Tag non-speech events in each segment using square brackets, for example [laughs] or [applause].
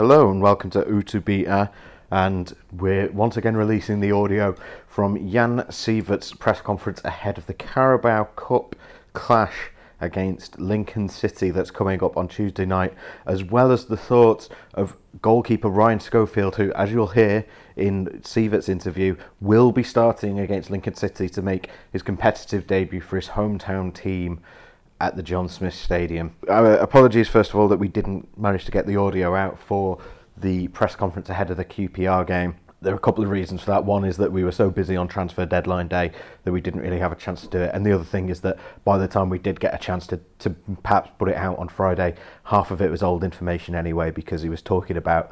Hello and welcome to Utubita, and we're once again releasing the audio from Jan Siewert's press conference ahead of the Carabao Cup clash against Lincoln City that's coming up on Tuesday night, as well as the thoughts of goalkeeper Ryan Schofield, who, as you'll hear in Siewert's interview, will be starting against Lincoln City to make his competitive debut for his hometown team at the John Smith Stadium. Uh, apologies, first of all, that we didn't manage to get the audio out for the press conference ahead of the QPR game. There are a couple of reasons for that. One is that we were so busy on transfer deadline day that we didn't really have a chance to do it. And the other thing is that by the time we did get a chance to, to perhaps put it out on Friday, half of it was old information anyway because he was talking about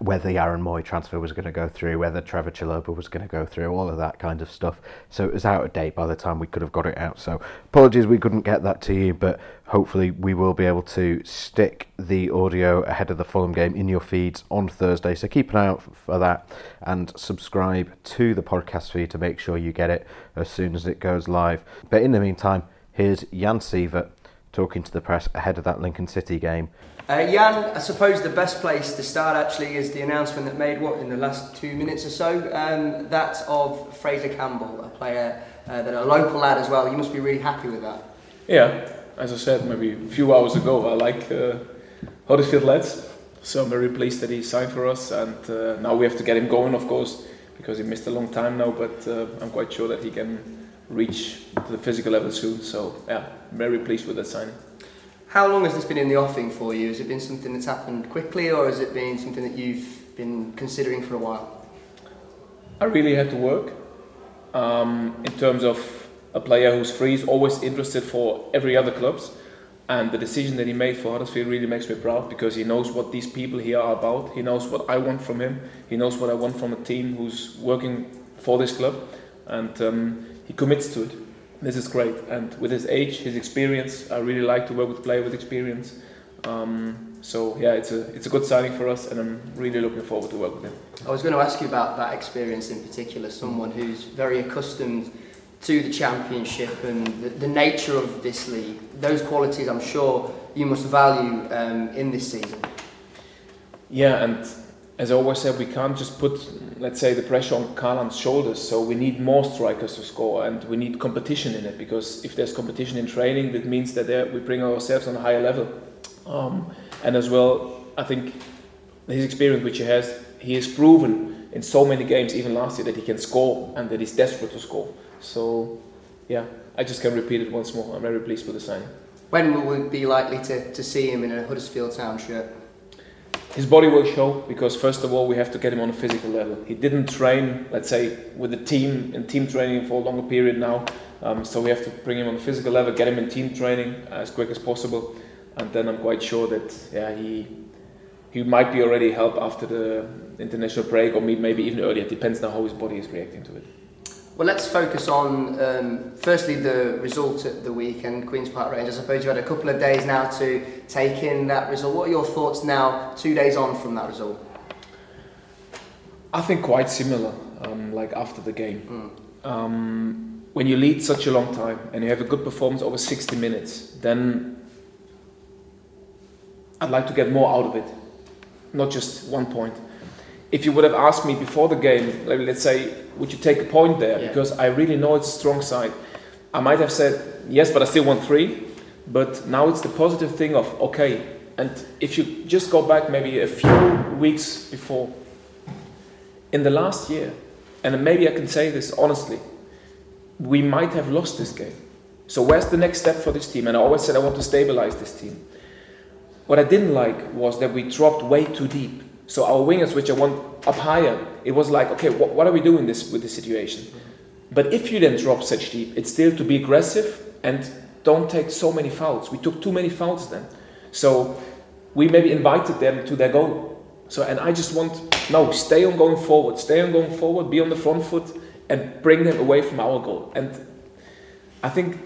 whether the Aaron Mooy transfer was going to go through, whether Trevor Chalobah was going to go through, all of that kind of stuff. So it was out of date by the time we could have got it out. So apologies we couldn't get that to you, but hopefully we will be able to stick the audio ahead of the Fulham game in your feeds on Thursday. So keep an eye out for that and subscribe to the podcast feed to make sure you get it as soon as it goes live. But in the meantime, here's Jan Siewert talking to the press ahead of that Lincoln City game. Uh, Jan, I suppose the best place to start actually is the announcement that made what in the last two minutes or so. Um, that of Fraser Campbell, a player uh, that a local lad as well. You must be really happy with that. Yeah, as I said maybe a few hours ago, I like uh, Huddersfield lads, so I'm very pleased that he signed for us, and uh, now we have to get him going, of course, because he missed a long time now. But uh, I'm quite sure that he can reach the physical level soon. So yeah, very pleased with that signing. How long has this been in the offing for you? Has it been something that's happened quickly, or has it been something that you've been considering for a while? I really had to work. Um, in terms of a player who's free is always interested for every other clubs, and the decision that he made for Huddersfield really makes me proud because he knows what these people here are about. He knows what I want from him. He knows what I want from a team who's working for this club, and um, he commits to it. This is great, and with his age, his experience, I really like to work with player with experience. Um, so yeah, it's a it's a good signing for us, and I'm really looking forward to work with him. I was going to ask you about that experience in particular. Someone who's very accustomed to the championship and the, the nature of this league. Those qualities, I'm sure, you must value um, in this season. Yeah, and as I always said, we can't just put, let's say, the pressure on Karlan's shoulders. So we need more strikers to score, and we need competition in it. Because if there's competition in training, that means that we bring ourselves on a higher level. Um, and as well, I think his experience, which he has, he has proven in so many games, even last year, that he can score and that he's desperate to score. So, yeah, I just can repeat it once more. I'm very pleased with the signing. When will we be likely to, to see him in a Huddersfield Town shirt? His body will show because first of all we have to get him on a physical level. He didn't train, let's say, with the team in team training for a longer period now, um, so we have to bring him on a physical level, get him in team training as quick as possible, and then I'm quite sure that yeah he he might be already help after the international break or maybe even earlier. It depends now how his body is reacting to it. Well, let's focus on um, firstly the result at the weekend, Queen's Park Rangers. I suppose you had a couple of days now to take in that result. What are your thoughts now, two days on from that result? I think quite similar, um, like after the game. Mm. Um, when you lead such a long time and you have a good performance over 60 minutes, then I'd like to get more out of it, not just one point if you would have asked me before the game, let's say, would you take a point there? Yeah. Because I really know it's a strong side. I might have said yes, but I still want three. But now it's the positive thing of okay. And if you just go back maybe a few weeks before, in the last year, and maybe I can say this honestly, we might have lost this game. So where's the next step for this team? And I always said I want to stabilize this team. What I didn't like was that we dropped way too deep so our wingers, which I want up higher, it was like, okay, what, what are we doing this with this situation? But if you then drop such deep, it's still to be aggressive and don't take so many fouls. We took too many fouls then. So we maybe invited them to their goal. So and I just want no, stay on going forward, stay on going forward, be on the front foot and bring them away from our goal. And I think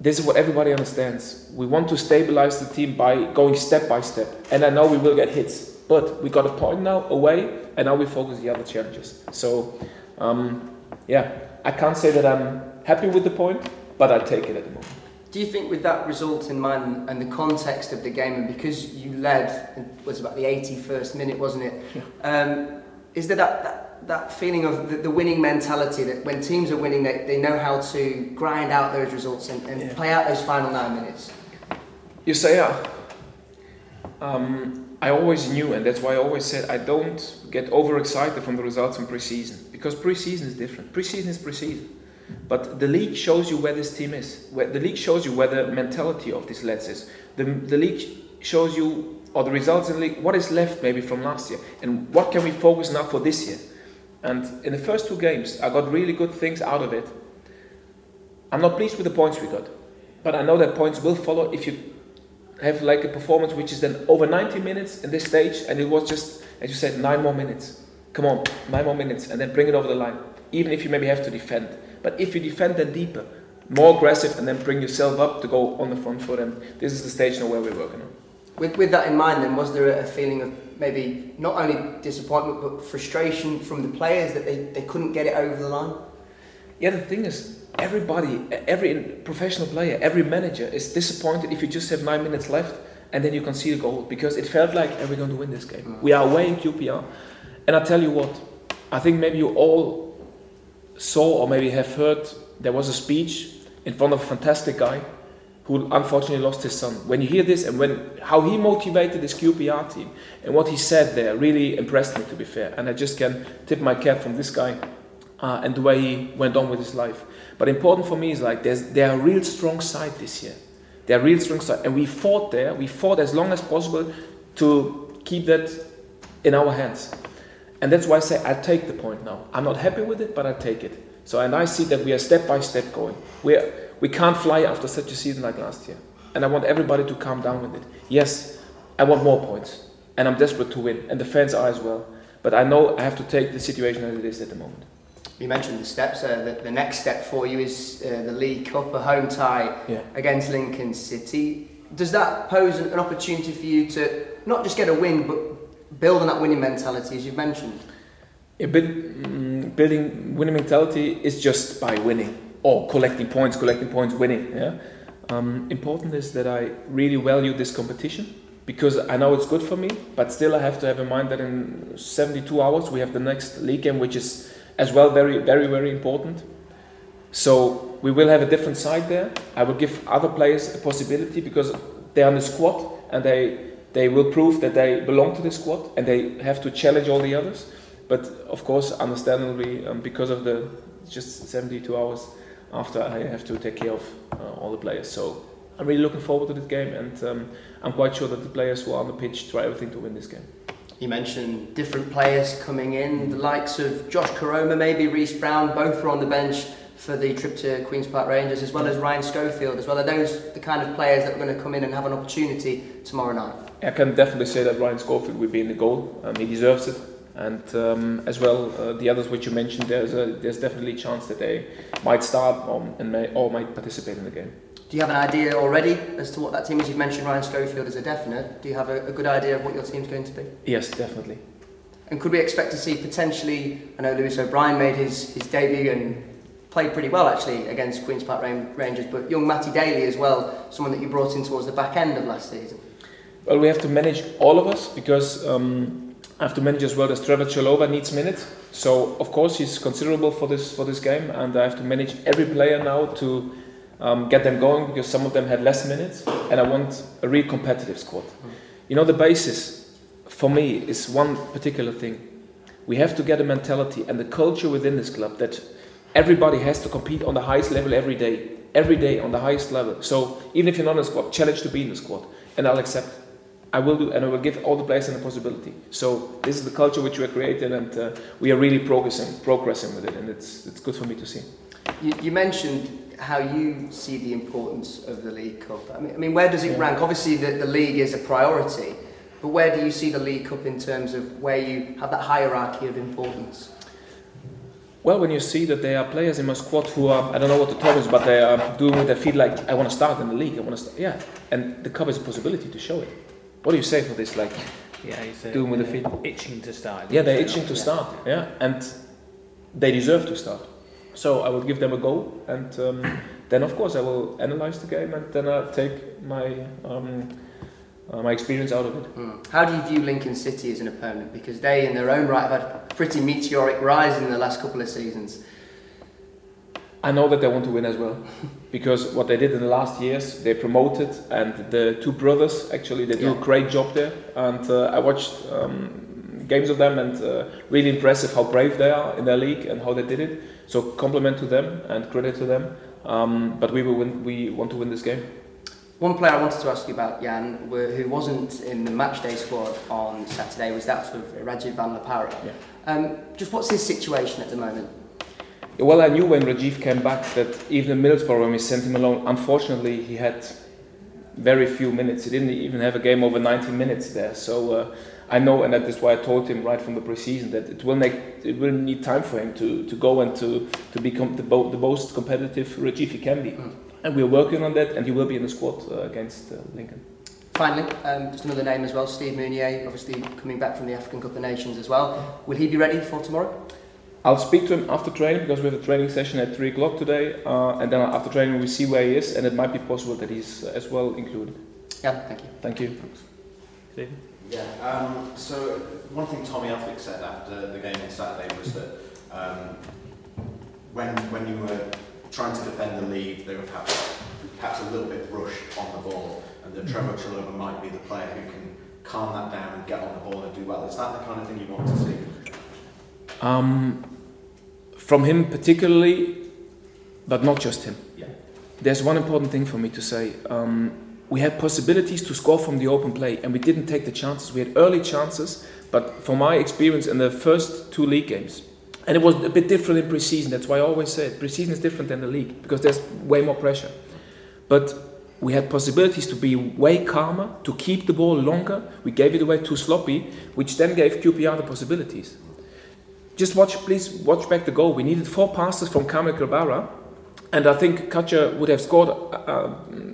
this is what everybody understands. We want to stabilize the team by going step by step. And I know we will get hits, but we got a point now away, and now we focus the other challenges. So, um, yeah, I can't say that I'm happy with the point, but I take it at the moment. Do you think, with that result in mind and the context of the game, and because you led, it was about the 81st minute, wasn't it? Yeah. Um, is there that, that, that feeling of the, the, winning mentality that when teams are winning, they, they know how to grind out those results and, and yeah. play out those final nine minutes? You say, yeah. Um, I always knew, and that's why I always said I don't get overexcited from the results in preseason because preseason is different. Preseason is preseason. But the league shows you where this team is. Where the league shows you where the mentality of these lads is. The, the league shows you, or the results in the league, what is left maybe from last year, and what can we focus now for this year. And in the first two games, I got really good things out of it. I'm not pleased with the points we got, but I know that points will follow if you have like a performance which is then over 90 minutes in this stage, and it was just, as you said, nine more minutes. Come on, nine more minutes, and then bring it over the line. Even if you maybe have to defend, but if you defend then deeper, more aggressive, and then bring yourself up to go on the front foot, and this is the stage now where we're working on. With, with that in mind, then, was there a feeling of maybe not only disappointment but frustration from the players that they, they couldn't get it over the line? Yeah, the thing is, everybody, every professional player, every manager is disappointed if you just have nine minutes left and then you can see the goal because it felt like, are we going to win this game? We are away in QPR. And I tell you what, I think maybe you all saw or maybe have heard there was a speech in front of a fantastic guy who unfortunately lost his son. When you hear this and when how he motivated his QPR team and what he said there really impressed me to be fair. And I just can tip my cap from this guy uh, and the way he went on with his life. But important for me is like there's they are real strong side this year. They're real strong side, and we fought there. We fought as long as possible to keep that in our hands. And that's why I say I take the point now. I'm not happy with it, but I take it. So, and I see that we are step by step going. We, are, we can't fly after such a season like last year. And I want everybody to calm down with it. Yes, I want more points. And I'm desperate to win. And the fans are as well. But I know I have to take the situation as it is at the moment. You mentioned the steps. Uh, the, the, next step for you is uh, the League Cup, a home tie yeah. against Lincoln City. Does that pose an opportunity for you to not just get a win, but build on that winning mentality, as you've mentioned? Yeah, but, mm, building winning mentality is just by winning or collecting points, collecting points, winning. Yeah. Um, important is that I really value this competition because I know it's good for me, but still I have to have in mind that in 72 hours we have the next league game, which is as well very, very, very important. So we will have a different side there. I will give other players a possibility because they are in the squad and they they will prove that they belong to the squad and they have to challenge all the others. But of course, understandably, um, because of the just 72 hours after, I have to take care of uh, all the players. So I'm really looking forward to this game, and um, I'm quite sure that the players who are on the pitch try everything to win this game. You mentioned different players coming in, the likes of Josh Koroma, maybe Reece Brown, both were on the bench for the trip to Queen's Park Rangers, as well as Ryan Schofield, as well. Are those the kind of players that are going to come in and have an opportunity tomorrow night? I can definitely say that Ryan Schofield will be in the goal. Um, he deserves it. And um, as well, uh, the others which you mentioned, there's a, there's definitely a chance that they might start or, and may, or might participate in the game. Do you have an idea already as to what that team is? You've mentioned Ryan Schofield as a definite. Do you have a, a good idea of what your team's going to be? Yes, definitely. And could we expect to see potentially? I know Lewis O'Brien made his, his debut and played pretty well actually against Queens Park Rangers, but young Matty Daly as well, someone that you brought in towards the back end of last season. Well, we have to manage all of us because um, I have to manage as well as Trevor Chalobah needs minutes. So of course he's considerable for this for this game, and I have to manage every player now to um, get them going because some of them had less minutes, and I want a real competitive squad. You know, the basis for me is one particular thing. We have to get a mentality and the culture within this club that everybody has to compete on the highest level every day, every day on the highest level. So even if you're not in the squad, challenge to be in the squad, and I'll accept. I will do, and I will give all the players and the possibility. So this is the culture which we are creating, and uh, we are really progressing, progressing with it, and it's it's good for me to see. You, you mentioned how you see the importance of the League Cup. I mean, I mean where does it rank? Obviously, the, the league is a priority, but where do you see the League Cup in terms of where you have that hierarchy of importance? Well, when you see that there are players in my squad who are, I don't know what the top is, but they are doing it, they feel like, I want to start in the league, I want to start, yeah. And the cup is a possibility to show it. What do you say for this? Like, yeah, he's doing with the feet. Itching to start. Yeah, they're itching to start, yeah. And they deserve to start. So I will give them a go, and um, then of course I will analyze the game, and then I'll take my um, uh, my experience out of it. Mm. How do you view Lincoln City as an opponent? Because they, in their own right, have had a pretty meteoric rise in the last couple of seasons. I know that they want to win as well, [laughs] because what they did in the last years, they promoted, and the two brothers actually they do yeah. a great job there. And uh, I watched um, games of them, and uh, really impressive how brave they are in their league and how they did it. So compliment to them and credit to them. Um, but we will win. We want to win this game. One player I wanted to ask you about, Jan, who wasn't in the matchday squad on Saturday, was that of Rajiv Van La Parra. Yeah. Um, just what's his situation at the moment? Well, I knew when Rajiv came back that even in Middlesbrough, when we sent him alone, unfortunately, he had very few minutes. He didn't even have a game over 90 minutes there. So uh, I know, and that is why I told him right from the preseason that it will make it will need time for him to, to go and to, to become the, the most competitive Rajiv he can be. Mm and we're working on that, and he will be in the squad uh, against uh, Lincoln. Finally, um, just another name as well, Steve Mounié, obviously coming back from the African Cup of Nations as well. Will he be ready for tomorrow? I'll speak to him after training because we have a training session at 3 o'clock today, uh, and then after training we see where he is, and it might be possible that he's uh, as well included. Yeah, thank you. Thank you. Stephen? Yeah, um, so one thing Tommy Elphick said after the game on Saturday was that um, when, when you were trying to defend the lead, they were perhaps, perhaps a little bit rushed on the ball, and that Trevor Chalobah might be the player who can calm that down and get on the ball and do well. Is that the kind of thing you want to see? Um, from him particularly, but not just him. Yeah. There's one important thing for me to say. Um, we had possibilities to score from the open play, and we didn't take the chances. We had early chances, but from my experience in the first two league games, and it was a bit different in preseason. That's why I always said preseason is different than the league because there's way more pressure. But we had possibilities to be way calmer, to keep the ball longer. We gave it away too sloppy, which then gave QPR the possibilities. Just watch, please watch back the goal. We needed four passes from Kamil Grabara, and I think Katja would have scored, uh,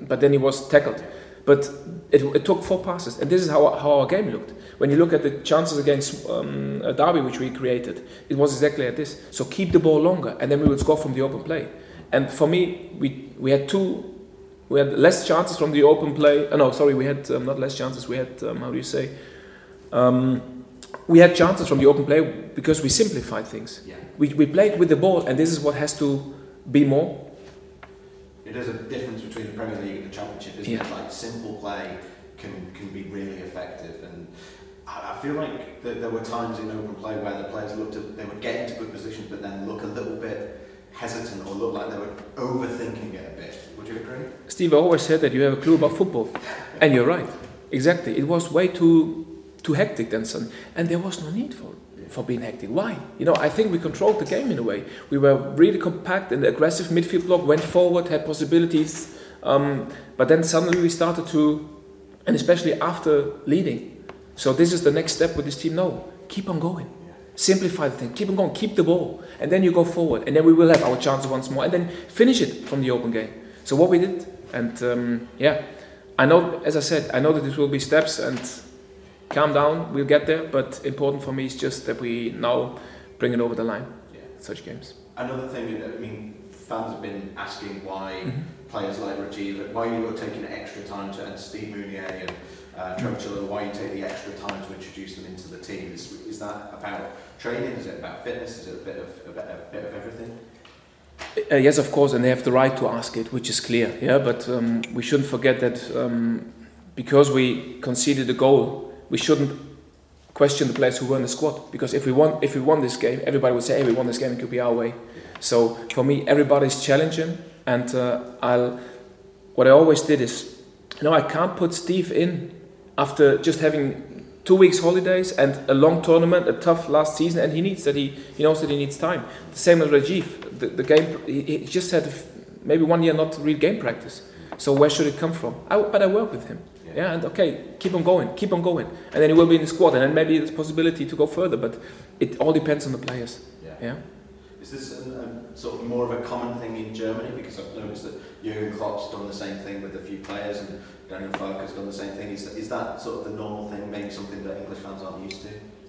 but then he was tackled. But it, it, took four passes, and this is how, how our game looked. When you look at the chances against um, Derby, which we created, it was exactly like this. So keep the ball longer, and then we would score from the open play. And for me, we we had two, we had less chances from the open play. Uh, no, sorry, we had um, not less chances. We had um, how do you say? Um, we had chances from the open play because we simplified things. Yeah. We, we played with the ball, and this is what has to be more. It is a difference between the Premier League and the Championship, isn't yeah. it? Like simple play can can be really effective and I feel like there were times in open play where the players looked at, they would get into good positions but then look a little bit hesitant or look like they were overthinking it a bit. Would you agree? Steve I always said that you have a clue about football. And you're right. Exactly. It was way too too hectic then son. And there was no need for for being hectic. Why? You know, I think we controlled the game in a way. We were really compact and aggressive midfield block went forward, had possibilities. Um, but then suddenly we started to, and especially after leading, so this is the next step with this team. No, keep on going. Simplify the thing. Keep on going. Keep the ball, and then you go forward, and then we will have our chance once more, and then finish it from the open game. So what we did, and um, yeah, I know, as I said, I know that it will be steps, and calm down. We'll get there. But important for me is just that we now bring it over the line. Yeah. Such games. Another thing, I mean, fans have been asking why mm-hmm. players like Rajiv, why you were taking extra time to, and Steve Mounié and uh, Trevor why you take the extra time to introduce them into the team. Is, is that about training? Is it about fitness? Is it a bit of, a bit, a bit of everything? Uh, yes, of course, and they have the right to ask it, which is clear. Yeah, but um, we shouldn't forget that um, because we conceded a goal, we shouldn't question the players who were in the squad. Because if we won, if we won this game, everybody would say, "Hey, we won this game. It could be our way." So for me, everybody's challenging, and uh, I'll. What I always did is, you know, I can't put Steve in after just having two weeks holidays and a long tournament, a tough last season, and he needs that. He, he knows that he needs time. The same as Rajiv. The, the game he, he just had maybe one year not real game practice. So where should it come from? I, but I work with him. Yeah. yeah. and okay, keep on going, keep on going, and then he will be in the squad, and then maybe there's possibility to go further. But it all depends on the players. Yeah. yeah? Is this a, a, sort of more of a common thing in Germany? Because I've noticed that Jurgen Klopp's done the same thing with a few players, and Daniel Farke has done the same thing. Is, is that sort of the normal thing, maybe something that English fans aren't used to?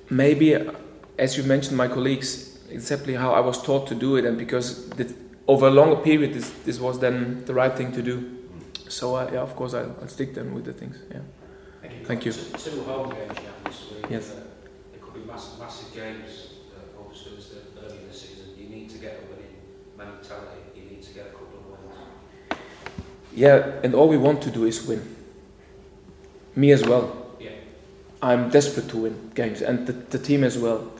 Maybe, uh, as you mentioned, my colleagues, exactly how I was taught to do it, and because the, over a longer period, this, this was then the right thing to do. So, uh, yeah, of course, I'll, I'll, stick then with the things. Yeah. Thank you. Thank you. Two home games you have this week. Yes. Uh, it could be massive, massive games mentality. You need to get a couple of wins. Yeah, and all we want to do is win. Me as well. Yeah. I'm desperate to win games, and the, the team as well.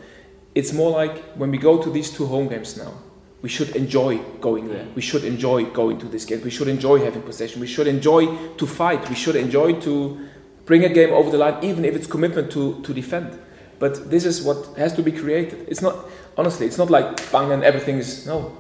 It's more like when we go to these two home games now, we should enjoy going there. We should enjoy going to this game. We should enjoy having possession. We should enjoy to fight. We should enjoy to bring a game over the line, even if it's commitment to, to defend. But this is what has to be created. It's not honestly. It's not like bang and everything is no.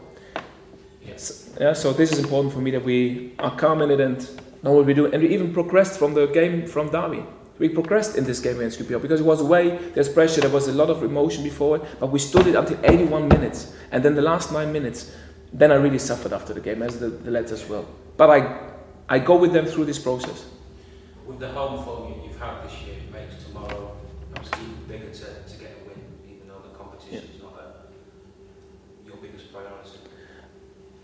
Yes. Yeah, so this is important for me that we are calm in it and know what we do. And we even progressed from the game from Derby. We progressed in this game against QPR because it was away, there's pressure, there was a lot of emotion before it, but we stood it until 81 minutes. And then the last nine minutes, then I really suffered after the game, as the, the lads as well. But I, I go with them through this process. With the home form you've had this year, it makes tomorrow obviously bigger to, to get a win, even though the competition yeah. is not a, your biggest priority.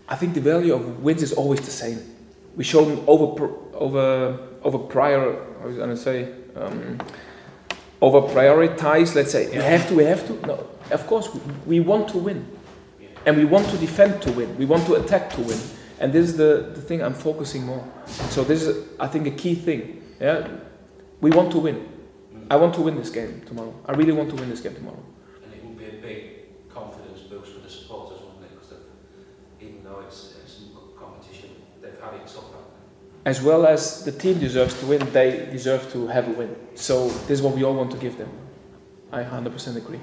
I think the value of wins is always the same. We show them over over over prior. I was gonna say um, over prioritize. Let's say we have to. We have to. No, of course we, we want to win, and we want to defend to win. We want to attack to win, and this is the the thing I'm focusing more. So this is I think a key thing. Yeah, we want to win. I want to win this game tomorrow. I really want to win this game tomorrow. As well as the team deserves to win, they deserve to have a win. So this is what we all want to give them. I 100% agree.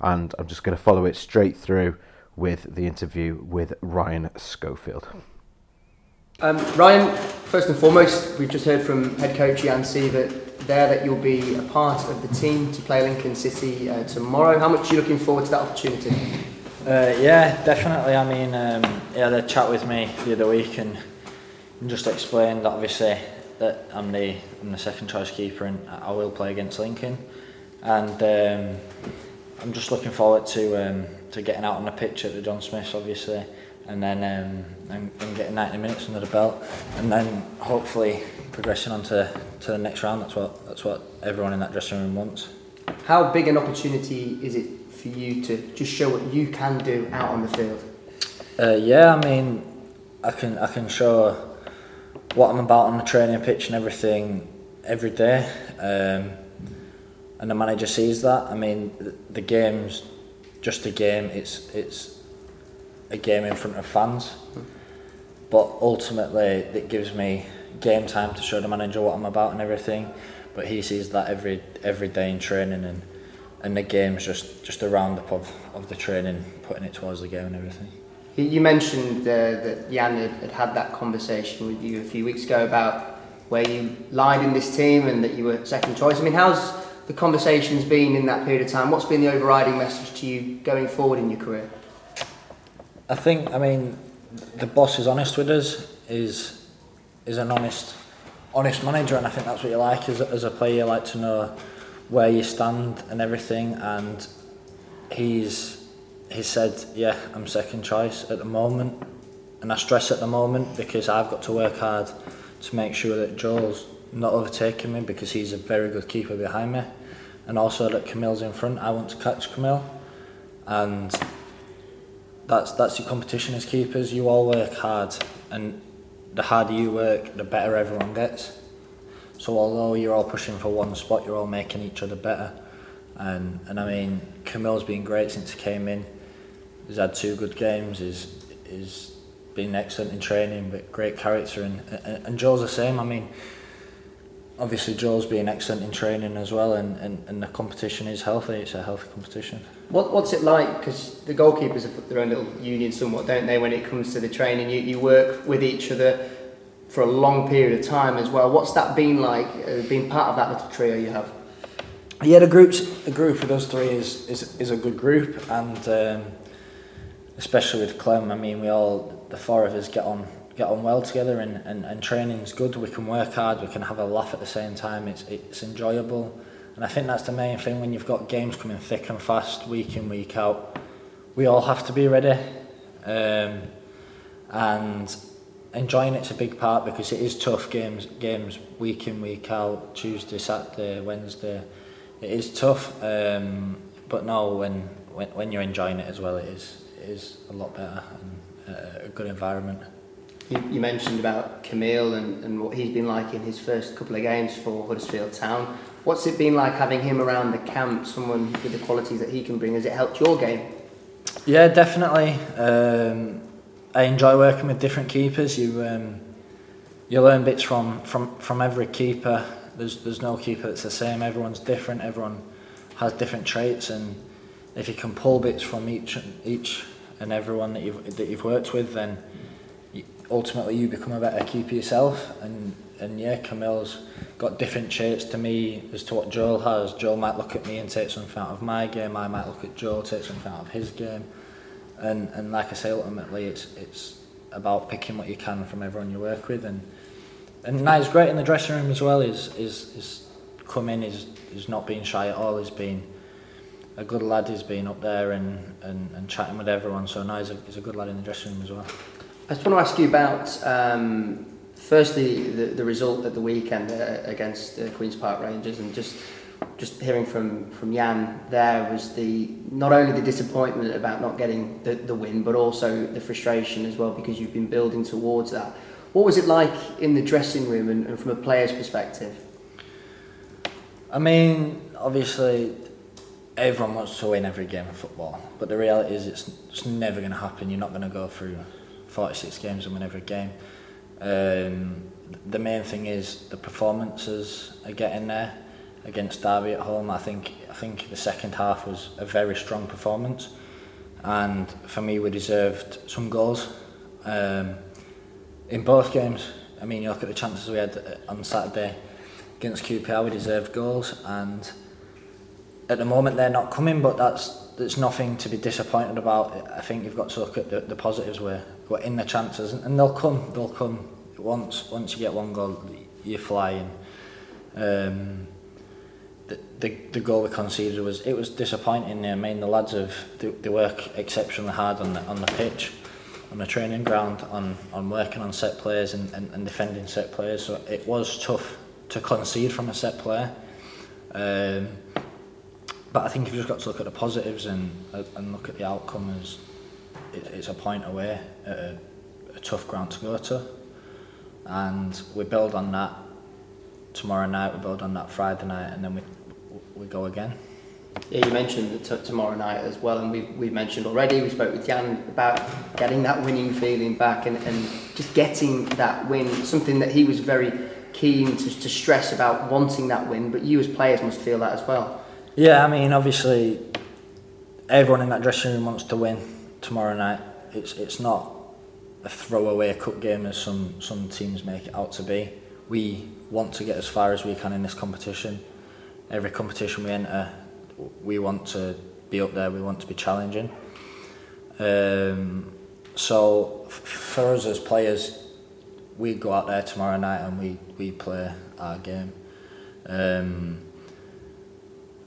And I'm just going to follow it straight through with the interview with Ryan Schofield. Um, Ryan, first and foremost, we've just heard from head coach Jan Siewert there that you'll be a part of the team to play Lincoln City uh, tomorrow. How much are you looking forward to that opportunity? Uh, yeah, definitely. I mean, um, he had a chat with me the other week and and just explained obviously that I'm the I'm the second choice keeper and I will play against Lincoln. And um, I'm just looking forward to um, to getting out on the pitch at the John Smiths obviously and then um, and, and getting 90 minutes under the belt and then hopefully progressing on to, to the next round. That's what that's what everyone in that dressing room wants. How big an opportunity is it for you to just show what you can do out on the field? Uh, yeah I mean I can I can show what I'm about on the training pitch and everything every day. Um, and the manager sees that. I mean, the, the game's just a game. It's it's a game in front of fans, but ultimately it gives me game time to show the manager what I'm about and everything. But he sees that every every day in training and and the game's just just a roundup of, of the training, putting it towards the game and everything. You mentioned uh, that Jan had, had had that conversation with you a few weeks ago about where you lied in this team and that you were second choice. I mean, how's the conversations been in that period of time? What's been the overriding message to you going forward in your career? I think, I mean, the boss is honest with us, is is an honest honest manager, and I think that's what you like as, as a player. You like to know where you stand and everything, and he's he said, yeah, I'm second choice at the moment. And I stress at the moment because I've got to work hard to make sure that Joel's not overtaking me because he's a very good keeper behind me. And also that Kamil's in front. I want to catch Kamil. And that's that's your competition as keepers. You all work hard and the harder you work, the better everyone gets. So although you're all pushing for one spot, you're all making each other better. And and I mean, Kamil's been great since he came in he's had two good games. He's he's been excellent in training, but great character. And and, and Joe's the same. I mean, obviously Joel's been excellent in training as well, and, and, and the competition is healthy. It's a healthy competition. What, what's it like? Because the goalkeepers have their own little union somewhat, don't they, when it comes to the training? You, you work with each other for a long period of time as well. What's that been like, uh, being part of that little trio you have? Yeah, the groups, the group of those three is, is, is a good group, and um, especially with Clem, I mean, we all, the four of us get on get on well together and, and, and training's good. We can work hard, we can have a laugh at the same time. It's, it's enjoyable. And I think that's the main thing when you've got games coming thick and fast, week in, week out. We all have to be ready. Um, and enjoying it's a big part because it is tough games, games week in, week out, Tuesday, Saturday, Wednesday. It is tough. Um, but no, when, when, when you're enjoying it as well, it is, is a lot better and a, a good environment. You, you mentioned about Kamil and, and what he's been like in his first couple of games for Huddersfield Town. What's it been like having him around the camp, someone with the qualities that he can bring? Has it helped your game? Yeah, definitely. Um, I enjoy working with different keepers. You um, you learn bits from, from, from every keeper. There's there's no keeper that's the same. Everyone's different. Everyone has different traits, and if you can pull bits from each each and everyone that you've that you've worked with, then ultimately you become a better keeper yourself. And and yeah, Kamil's got different traits to me as to what Joel has. Joel might look at me and take something out of my game. I might look at Joel take something out of his game. And and like I say, ultimately it's it's about picking what you can from everyone you work with. And and Nye's great in the dressing room as well. Is is is come in. Is is not being shy at all. He's been a good lad. He's been up there and and, and chatting with everyone. So Nye's a, is a good lad in the dressing room as well. I just want to ask you about um, firstly the, the result at the weekend uh, against uh, Queens Park Rangers and just just hearing from from Jan there was the not only the disappointment about not getting the, the win but also the frustration as well because you've been building towards that. What was it like in the dressing room and, and from a player's perspective? I mean, obviously everyone wants to win every game of football, but the reality is it's, it's never going to happen. You're not going to go through 46 games and win every game. Um, the main thing is the performances are getting there against Derby at home. I think I think the second half was a very strong performance, and for me we deserved some goals um, in both games. I mean, you look at the chances we had on Saturday against QPR, we deserved goals, and at the moment they're not coming, but that's there's nothing to be disappointed about. I think you've got to look at the, the positives where we're in the chances, and, and they'll come. They'll come once once you get one goal, you're flying. Um, the, the the goal we conceded was it was disappointing. I mean, the lads have they, they work exceptionally hard on the on the pitch, on the training ground, on on working on set players and, and, and defending set players. So it was tough to concede from a set player. Um, but I think you've just got to look at the positives and and look at the outcome as it, it's a point away at a, a tough ground to go to and we build on that tomorrow night we build on that Friday night and then we we go again yeah, you mentioned t- tomorrow night as well, and we've, we've mentioned already, we spoke with Jan about getting that winning feeling back and, and just getting that win, something that he was very keen to, to stress about wanting that win, but you as players must feel that as well. Yeah, I mean, obviously, everyone in that dressing room wants to win tomorrow night. It's it's not a throwaway cup game as some some teams make it out to be. We want to get as far as we can in this competition. Every competition we enter, we want to be up there. We want to be challenging. Um, so f- for us as players, we go out there tomorrow night and we we play our game. Um,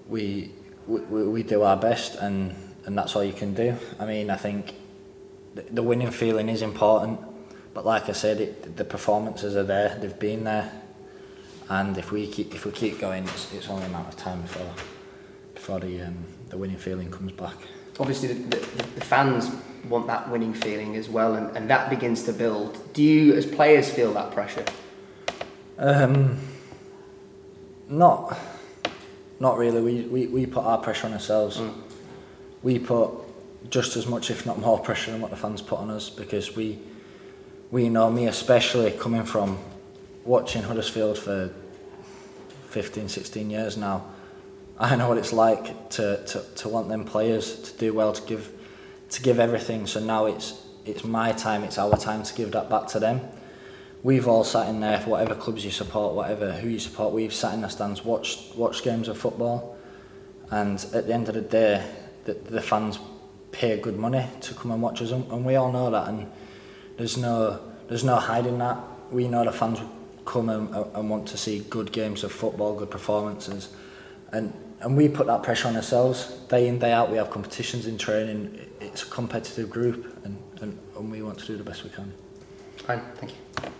we, we we do our best and and that's all you can do. I mean, I think the, the winning feeling is important, but like I said, it, the performances are there. They've been there, and if we keep if we keep going, it's, it's only a matter of time before before the um, the winning feeling comes back. Obviously, the, the, the fans want that winning feeling as well, and, and that begins to build. Do you, as players, feel that pressure? Um, not, not really. We, we, we put our pressure on ourselves. Mm. We put just as much, if not more, pressure than what the fans put on us because we, we know me especially coming from watching Huddersfield for 15, 16 years now. I know what it's like to, to, to want them players to do well, to give to give everything. So now it's it's my time, it's our time to give that back to them. We've all sat in there whatever clubs you support, whatever who you support. We've sat in the stands, watched watched games of football, and at the end of the day, the, the fans pay good money to come and watch us, and, and we all know that. And there's no there's no hiding that. We know the fans come and, and want to see good games of football, good performances, and and we put that pressure on ourselves day in day out. We have competitions in training. It's a competitive group, and, and, and we want to do the best we can. Fine, thank you.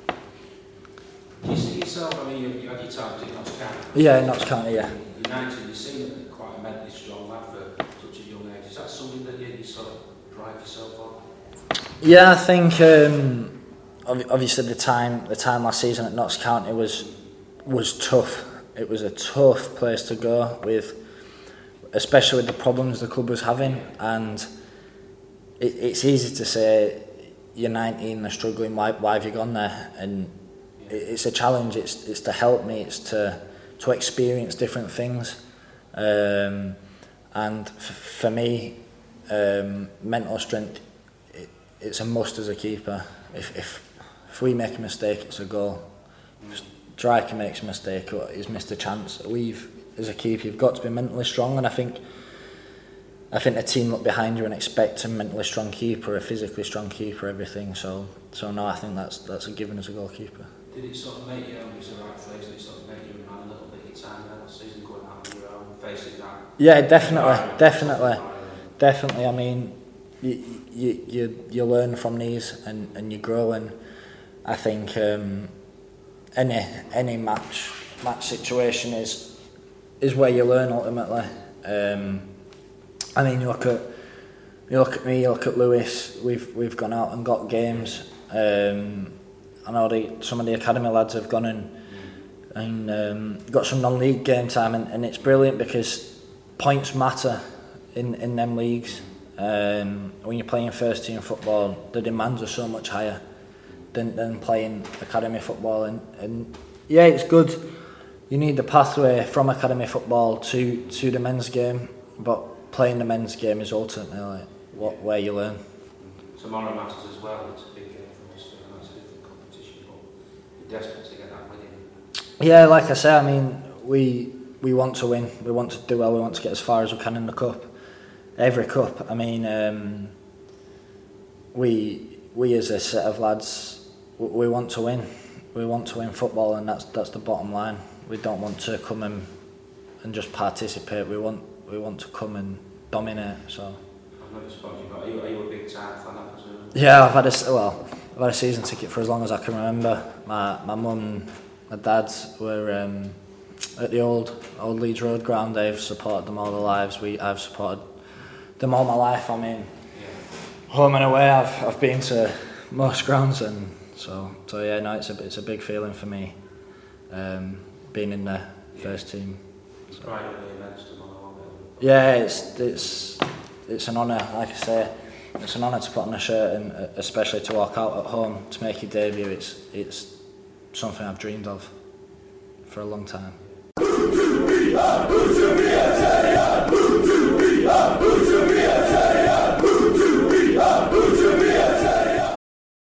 Do you see yourself, I mean, you, you had your times in Notts County. Yeah, Notts County, yeah. United, you seem quite a mentally strong lad for such a young age. Is that something that you, you sort of drive yourself on? Yeah, I think um, obviously the time the time last season at Notts County was was tough. It was a tough place to go with, especially with the problems the club was having, and it, it's easy to say you're 19, they're struggling. Why, why have you gone there? And it's a challenge. It's it's to help me. It's to to experience different things, um, and f- for me, um, mental strength. It, it's a must as a keeper. If if if we make a mistake, it's a goal. If striker makes a mistake, or he's missed a chance. We've as a keeper, you've got to be mentally strong, and I think. I think the team look behind you and expect a mentally strong keeper, a physically strong keeper, everything. So, so no, I think that's that's a given as a goalkeeper. Did it sort of make you, um, the right phrase, did it sort of make you a man a little bit your time last season, going out on your own, facing that? Yeah, definitely, definitely, definitely. I mean, you, you, you, you learn from these and, and you grow and I think um, any any match match situation is is where you learn ultimately. Um, I mean, you look at you look at me, you look at Lewis. We've we've gone out and got games. Um, I know some of the academy lads have gone and and um, got some non-league game time, and, and it's brilliant because points matter in in them leagues. Um, when you're playing first team football, the demands are so much higher than, than playing academy football, and, and yeah, it's good. You need the pathway from academy football to to the men's game, but playing the men's game is ultimately like what where you learn. Tomorrow matters as well. It's desperate to get that winning. Yeah, like I say, I mean, we we want to win. We want to do well. We want to get as far as we can in the cup. Every cup. I mean, um, we we as a set of lads, we want to win. We want to win football, and that's that's the bottom line. We don't want to come and and just participate. We want we want to come and dominate. So. I've never spoken you, are you, are you a big time fan? I presume. Yeah, I've had a well. I've had a season ticket for as long as I can remember. My my mum, my dad were um, at the old old Leeds Road ground. They've supported them all their lives. We I've supported them all my life. I mean, home and away. I've I've been to most grounds and so so yeah. No, it's a it's a big feeling for me. Um, being in the first team. So. Yeah, it's it's it's an honour. Like I say it's an honour to put on a shirt and uh, especially to walk out at home to make your debut. It's it's something I've dreamed of for a long time.